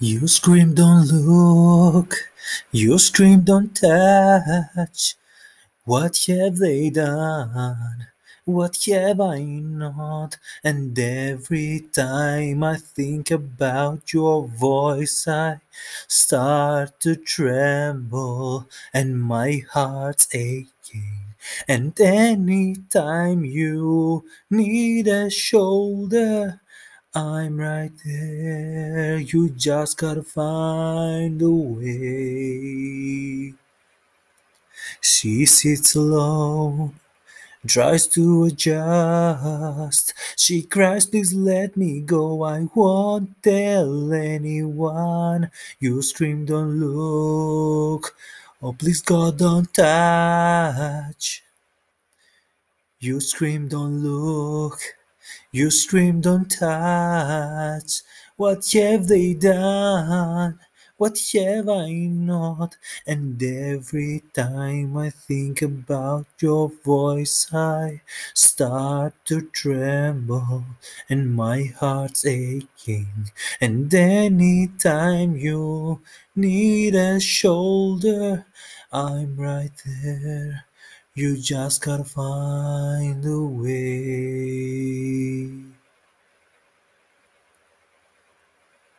You scream, don't look. You scream, don't touch. What have they done? What have I not? And every time I think about your voice, I start to tremble and my heart's aching. And any time you need a shoulder, I'm right there. You just gotta find a way. She sits alone, tries to adjust. She cries, please let me go. I won't tell anyone. You scream, don't look. Oh, please, God, don't touch. You scream, don't look. You scream, don't touch. What have they done? What have I not? And every time I think about your voice, I start to tremble and my heart's aching. And any time you need a shoulder, I'm right there. You just gotta find a way.